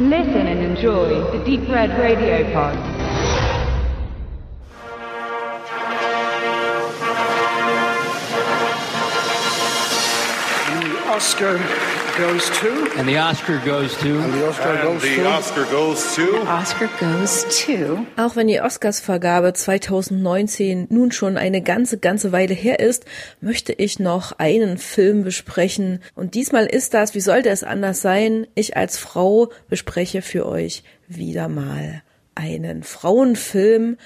Listen and enjoy the Deep Red Radio Pod. The Oscar goes to. And the Oscar goes to. And the Oscar And goes the to. Oscar goes to. Oscar goes to. Auch wenn die Oscarsvergabe 2019 nun schon eine ganze, ganze Weile her ist, möchte ich noch einen Film besprechen. Und diesmal ist das, wie sollte es anders sein, ich als Frau bespreche für euch wieder mal einen Frauenfilm.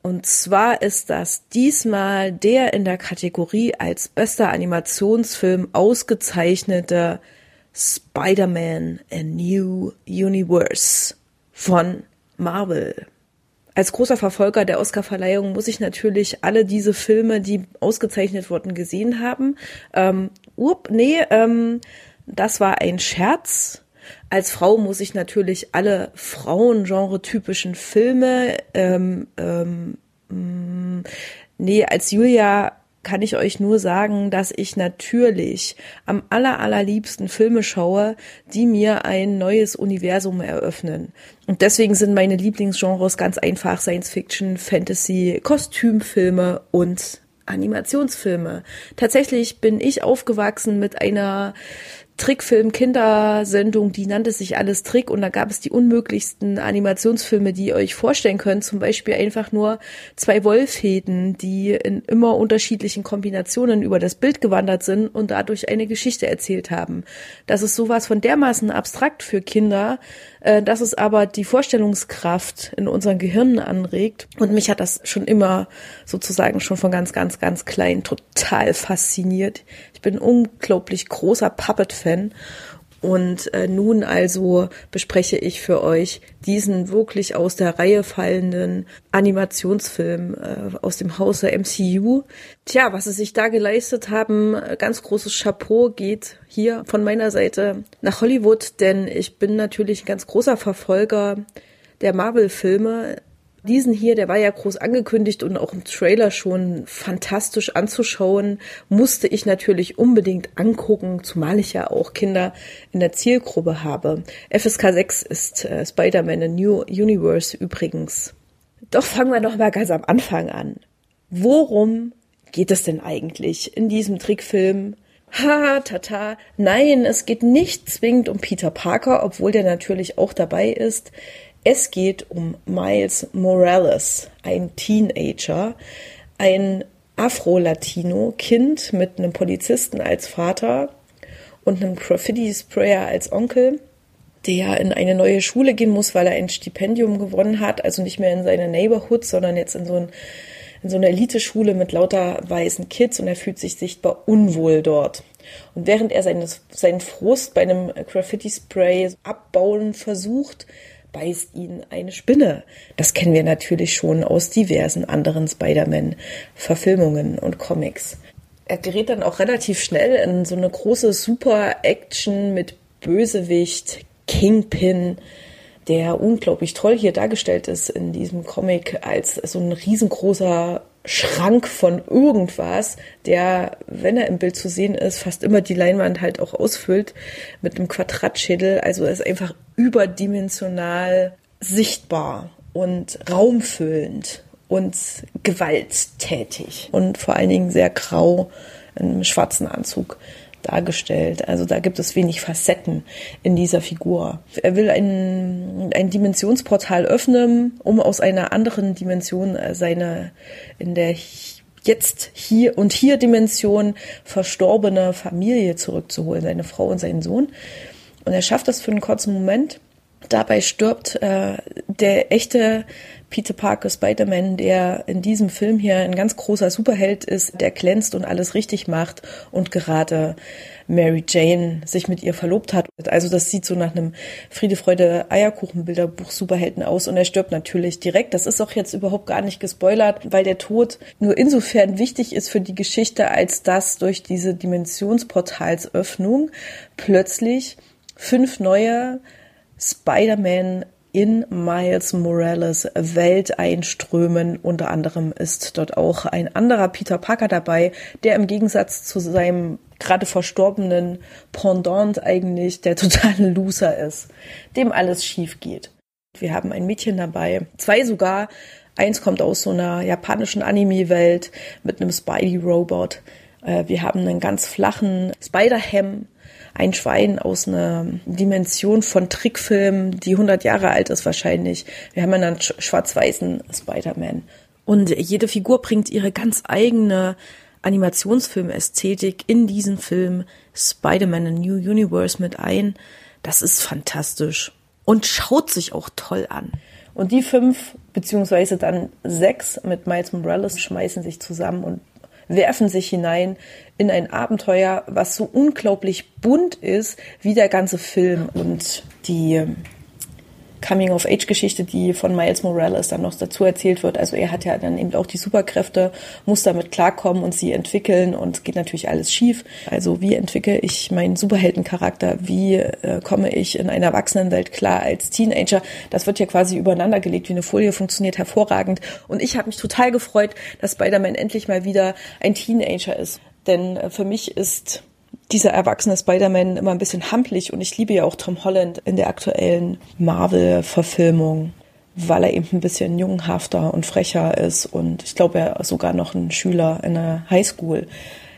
Und zwar ist das diesmal der in der Kategorie als bester Animationsfilm ausgezeichnete Spider-Man A New Universe von Marvel. Als großer Verfolger der Oscarverleihung muss ich natürlich alle diese Filme, die ausgezeichnet wurden, gesehen haben. Ähm, up, nee, ähm, das war ein Scherz. Als Frau muss ich natürlich alle Frauengenre-typischen Filme, ähm, ähm, mh, nee, als Julia kann ich euch nur sagen, dass ich natürlich am aller, allerliebsten Filme schaue, die mir ein neues Universum eröffnen. Und deswegen sind meine Lieblingsgenres ganz einfach Science Fiction, Fantasy, Kostümfilme und Animationsfilme. Tatsächlich bin ich aufgewachsen mit einer Trickfilm-Kindersendung, die nannte sich alles Trick und da gab es die unmöglichsten Animationsfilme, die ihr euch vorstellen könnt. Zum Beispiel einfach nur zwei Wollfäden, die in immer unterschiedlichen Kombinationen über das Bild gewandert sind und dadurch eine Geschichte erzählt haben. Das ist sowas von dermaßen abstrakt für Kinder, äh, dass es aber die Vorstellungskraft in unseren Gehirnen anregt. Und mich hat das schon immer sozusagen schon von ganz, ganz, ganz klein total fasziniert. Ich bin unglaublich großer Puppet-Fan. Und äh, nun also bespreche ich für euch diesen wirklich aus der Reihe fallenden Animationsfilm äh, aus dem Hause MCU. Tja, was sie sich da geleistet haben, äh, ganz großes Chapeau geht hier von meiner Seite nach Hollywood, denn ich bin natürlich ein ganz großer Verfolger der Marvel-Filme. Diesen hier, der war ja groß angekündigt und auch im Trailer schon fantastisch anzuschauen, musste ich natürlich unbedingt angucken, zumal ich ja auch Kinder in der Zielgruppe habe. FSK 6 ist äh, Spider-Man A New Universe übrigens. Doch fangen wir noch mal ganz am Anfang an. Worum geht es denn eigentlich in diesem Trickfilm? Ha, tata. Nein, es geht nicht zwingend um Peter Parker, obwohl der natürlich auch dabei ist. Es geht um Miles Morales, ein Teenager, ein Afro-Latino-Kind mit einem Polizisten als Vater und einem Graffiti-Sprayer als Onkel, der in eine neue Schule gehen muss, weil er ein Stipendium gewonnen hat, also nicht mehr in seine Neighborhood, sondern jetzt in so ein in so einer Eliteschule mit lauter weißen Kids und er fühlt sich sichtbar unwohl dort. Und während er seines, seinen Frust bei einem Graffiti-Spray abbauen versucht, beißt ihn eine Spinne. Das kennen wir natürlich schon aus diversen anderen Spider-Man-Verfilmungen und Comics. Er gerät dann auch relativ schnell in so eine große Super-Action mit Bösewicht, Kingpin, der unglaublich toll hier dargestellt ist in diesem Comic als so ein riesengroßer Schrank von irgendwas, der, wenn er im Bild zu sehen ist, fast immer die Leinwand halt auch ausfüllt mit einem Quadratschädel. Also ist einfach überdimensional sichtbar und raumfüllend und gewalttätig und vor allen Dingen sehr grau in einem schwarzen Anzug dargestellt. Also da gibt es wenig Facetten in dieser Figur. Er will ein, ein Dimensionsportal öffnen, um aus einer anderen Dimension seine in der jetzt hier und hier Dimension verstorbene Familie zurückzuholen, seine Frau und seinen Sohn. Und er schafft das für einen kurzen Moment. Dabei stirbt äh, der echte Peter Parker Spider-Man, der in diesem Film hier ein ganz großer Superheld ist, der glänzt und alles richtig macht und gerade Mary Jane sich mit ihr verlobt hat. Also das sieht so nach einem Friede, Freude, Eierkuchen-Bilderbuch Superhelden aus und er stirbt natürlich direkt. Das ist auch jetzt überhaupt gar nicht gespoilert, weil der Tod nur insofern wichtig ist für die Geschichte, als dass durch diese Dimensionsportalsöffnung plötzlich fünf neue Spider-Man in Miles Morales Welt einströmen. Unter anderem ist dort auch ein anderer Peter Parker dabei, der im Gegensatz zu seinem gerade verstorbenen Pendant eigentlich der totale Loser ist, dem alles schief geht. Wir haben ein Mädchen dabei, zwei sogar. Eins kommt aus so einer japanischen Anime-Welt mit einem Spidey-Robot. Äh, wir haben einen ganz flachen Spider-Ham, ein Schwein aus einer Dimension von Trickfilmen, die 100 Jahre alt ist wahrscheinlich. Wir haben einen schwarz-weißen Spider-Man. Und jede Figur bringt ihre ganz eigene Animationsfilm-Ästhetik in diesen Film Spider-Man A New Universe mit ein. Das ist fantastisch und schaut sich auch toll an. Und die fünf, beziehungsweise dann sechs mit Miles Morales schmeißen sich zusammen und werfen sich hinein in ein Abenteuer, was so unglaublich bunt ist wie der ganze Film. Und die Coming-of-Age-Geschichte, die von Miles Morales dann noch dazu erzählt wird. Also er hat ja dann eben auch die Superkräfte, muss damit klarkommen und sie entwickeln und geht natürlich alles schief. Also wie entwickle ich meinen Superheldencharakter? Wie äh, komme ich in einer Erwachsenenwelt klar als Teenager? Das wird ja quasi übereinander gelegt wie eine Folie, funktioniert hervorragend. Und ich habe mich total gefreut, dass Spider-Man endlich mal wieder ein Teenager ist. Denn äh, für mich ist dieser erwachsene Spider-Man immer ein bisschen hampelig und ich liebe ja auch Tom Holland in der aktuellen Marvel-Verfilmung, weil er eben ein bisschen junghafter und frecher ist und ich glaube, er ist sogar noch ein Schüler in der Highschool.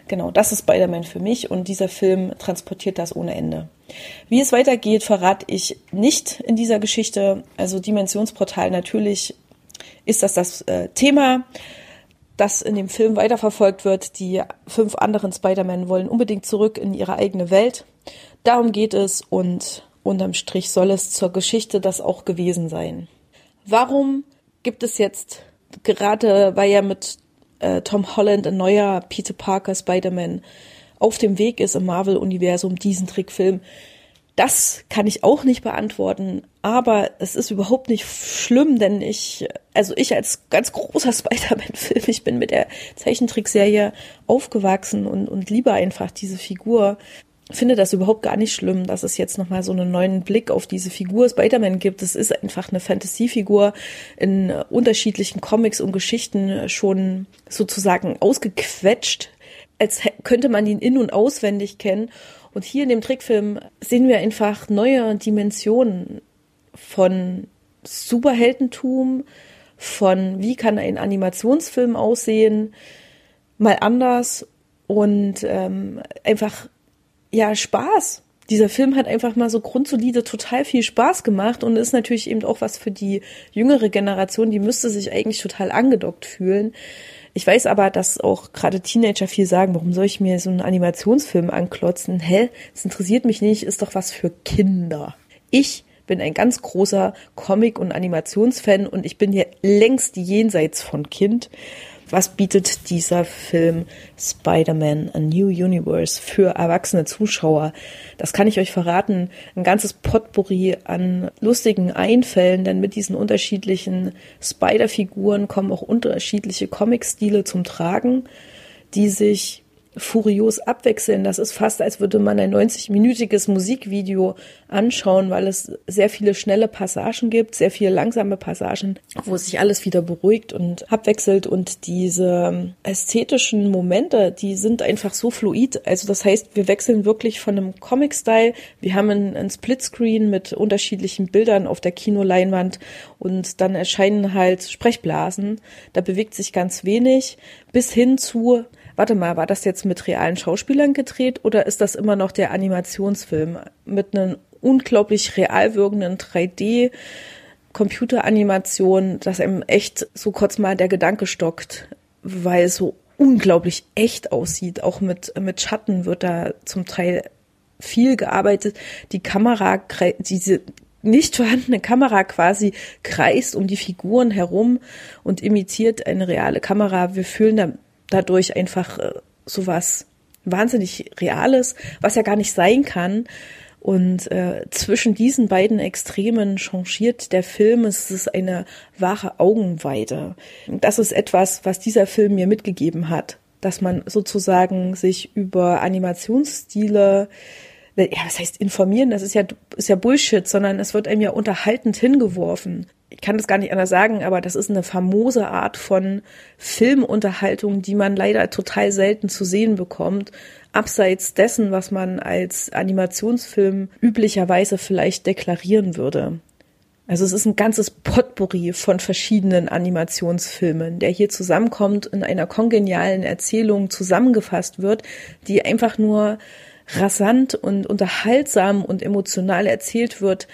Genau, das ist Spider-Man für mich und dieser Film transportiert das ohne Ende. Wie es weitergeht, verrate ich nicht in dieser Geschichte. Also Dimensionsportal natürlich ist das das äh, Thema das in dem Film weiterverfolgt wird. Die fünf anderen Spider-Man wollen unbedingt zurück in ihre eigene Welt. Darum geht es und unterm Strich soll es zur Geschichte das auch gewesen sein. Warum gibt es jetzt gerade, weil ja mit äh, Tom Holland ein neuer Peter Parker Spider-Man auf dem Weg ist im Marvel-Universum, diesen Trickfilm, das kann ich auch nicht beantworten, aber es ist überhaupt nicht schlimm, denn ich, also ich als ganz großer Spider-Man-Film, ich bin mit der Zeichentrickserie aufgewachsen und, und liebe einfach diese Figur. Finde das überhaupt gar nicht schlimm, dass es jetzt nochmal so einen neuen Blick auf diese Figur Spider-Man gibt. Es ist einfach eine Fantasiefigur in unterschiedlichen Comics und Geschichten schon sozusagen ausgequetscht, als könnte man ihn in- und auswendig kennen. Und hier in dem Trickfilm sehen wir einfach neue Dimensionen von Superheldentum, von wie kann ein Animationsfilm aussehen, mal anders und ähm, einfach ja Spaß. Dieser Film hat einfach mal so grundsolide total viel Spaß gemacht und ist natürlich eben auch was für die jüngere Generation, die müsste sich eigentlich total angedockt fühlen. Ich weiß aber, dass auch gerade Teenager viel sagen, warum soll ich mir so einen Animationsfilm anklotzen? Hä? Das interessiert mich nicht, ist doch was für Kinder. Ich bin ein ganz großer Comic- und Animationsfan und ich bin hier längst jenseits von Kind was bietet dieser Film Spider-Man A New Universe für erwachsene Zuschauer? Das kann ich euch verraten. Ein ganzes Potpourri an lustigen Einfällen, denn mit diesen unterschiedlichen Spider-Figuren kommen auch unterschiedliche Comic-Stile zum Tragen, die sich furios abwechseln. Das ist fast, als würde man ein 90-minütiges Musikvideo anschauen, weil es sehr viele schnelle Passagen gibt, sehr viele langsame Passagen, wo sich alles wieder beruhigt und abwechselt und diese ästhetischen Momente, die sind einfach so fluid. Also das heißt, wir wechseln wirklich von einem Comic-Style. Wir haben einen Splitscreen mit unterschiedlichen Bildern auf der Kinoleinwand und dann erscheinen halt Sprechblasen. Da bewegt sich ganz wenig bis hin zu warte mal, war das jetzt mit realen Schauspielern gedreht oder ist das immer noch der Animationsfilm mit einem unglaublich real wirkenden 3D Computeranimation, dass einem echt so kurz mal der Gedanke stockt, weil es so unglaublich echt aussieht. Auch mit, mit Schatten wird da zum Teil viel gearbeitet. Die Kamera, diese nicht vorhandene Kamera quasi kreist um die Figuren herum und imitiert eine reale Kamera. Wir fühlen da dadurch einfach äh, sowas wahnsinnig Reales, was ja gar nicht sein kann. Und äh, zwischen diesen beiden Extremen changiert der Film. Es ist eine wahre Augenweide. Das ist etwas, was dieser Film mir mitgegeben hat, dass man sozusagen sich über Animationsstile ja, was heißt informieren? Das ist ja, ist ja Bullshit, sondern es wird einem ja unterhaltend hingeworfen. Ich kann das gar nicht anders sagen, aber das ist eine famose Art von Filmunterhaltung, die man leider total selten zu sehen bekommt. Abseits dessen, was man als Animationsfilm üblicherweise vielleicht deklarieren würde. Also es ist ein ganzes Potpourri von verschiedenen Animationsfilmen, der hier zusammenkommt, in einer kongenialen Erzählung zusammengefasst wird, die einfach nur rasant und unterhaltsam und emotional erzählt wird.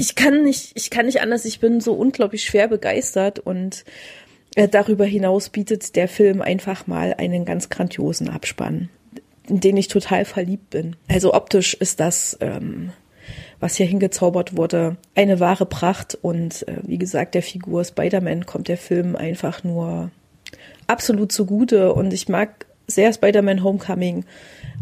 Ich kann nicht, ich kann nicht anders, ich bin so unglaublich schwer begeistert und äh, darüber hinaus bietet der Film einfach mal einen ganz grandiosen Abspann, in den ich total verliebt bin. Also optisch ist das, ähm, was hier hingezaubert wurde, eine wahre Pracht und äh, wie gesagt, der Figur Spider-Man kommt der Film einfach nur absolut zugute und ich mag sehr Spider-Man Homecoming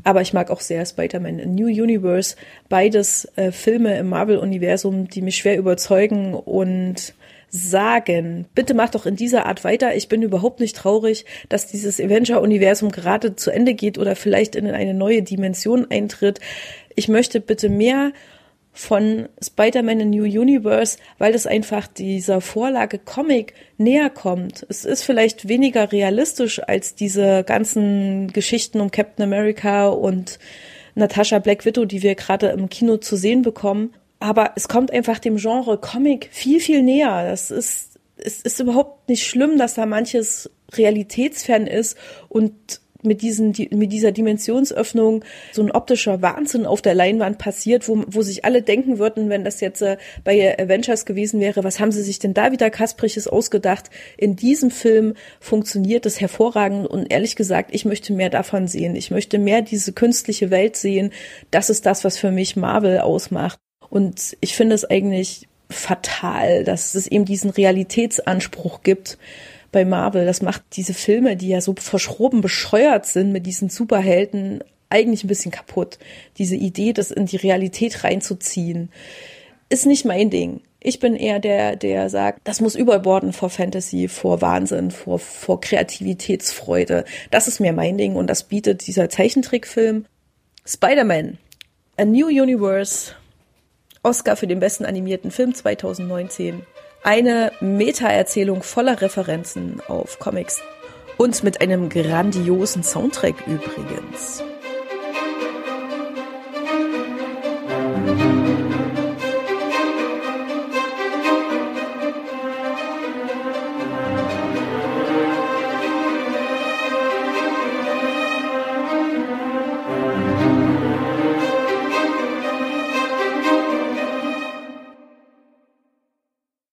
aber ich mag auch sehr Spider-Man New Universe. Beides äh, Filme im Marvel-Universum, die mich schwer überzeugen und sagen, bitte mach doch in dieser Art weiter. Ich bin überhaupt nicht traurig, dass dieses Avenger-Universum gerade zu Ende geht oder vielleicht in eine neue Dimension eintritt. Ich möchte bitte mehr von Spider-Man in New Universe, weil es einfach dieser Vorlage Comic näher kommt. Es ist vielleicht weniger realistisch als diese ganzen Geschichten um Captain America und Natasha Black Widow, die wir gerade im Kino zu sehen bekommen. Aber es kommt einfach dem Genre Comic viel, viel näher. Das ist, es ist überhaupt nicht schlimm, dass da manches realitätsfern ist und mit, diesen, mit dieser Dimensionsöffnung so ein optischer Wahnsinn auf der Leinwand passiert, wo, wo sich alle denken würden, wenn das jetzt äh, bei Avengers gewesen wäre, was haben sie sich denn da wieder Kaspriches ausgedacht? In diesem Film funktioniert es hervorragend und ehrlich gesagt, ich möchte mehr davon sehen. Ich möchte mehr diese künstliche Welt sehen. Das ist das, was für mich Marvel ausmacht. Und ich finde es eigentlich fatal, dass es eben diesen Realitätsanspruch gibt bei Marvel. Das macht diese Filme, die ja so verschroben bescheuert sind mit diesen Superhelden, eigentlich ein bisschen kaputt. Diese Idee, das in die Realität reinzuziehen, ist nicht mein Ding. Ich bin eher der, der sagt, das muss überborden vor Fantasy, vor Wahnsinn, vor, vor Kreativitätsfreude. Das ist mir mein Ding und das bietet dieser Zeichentrickfilm. Spider-Man, A New Universe, Oscar für den besten animierten Film 2019. Eine Meta-Erzählung voller Referenzen auf Comics und mit einem grandiosen Soundtrack übrigens.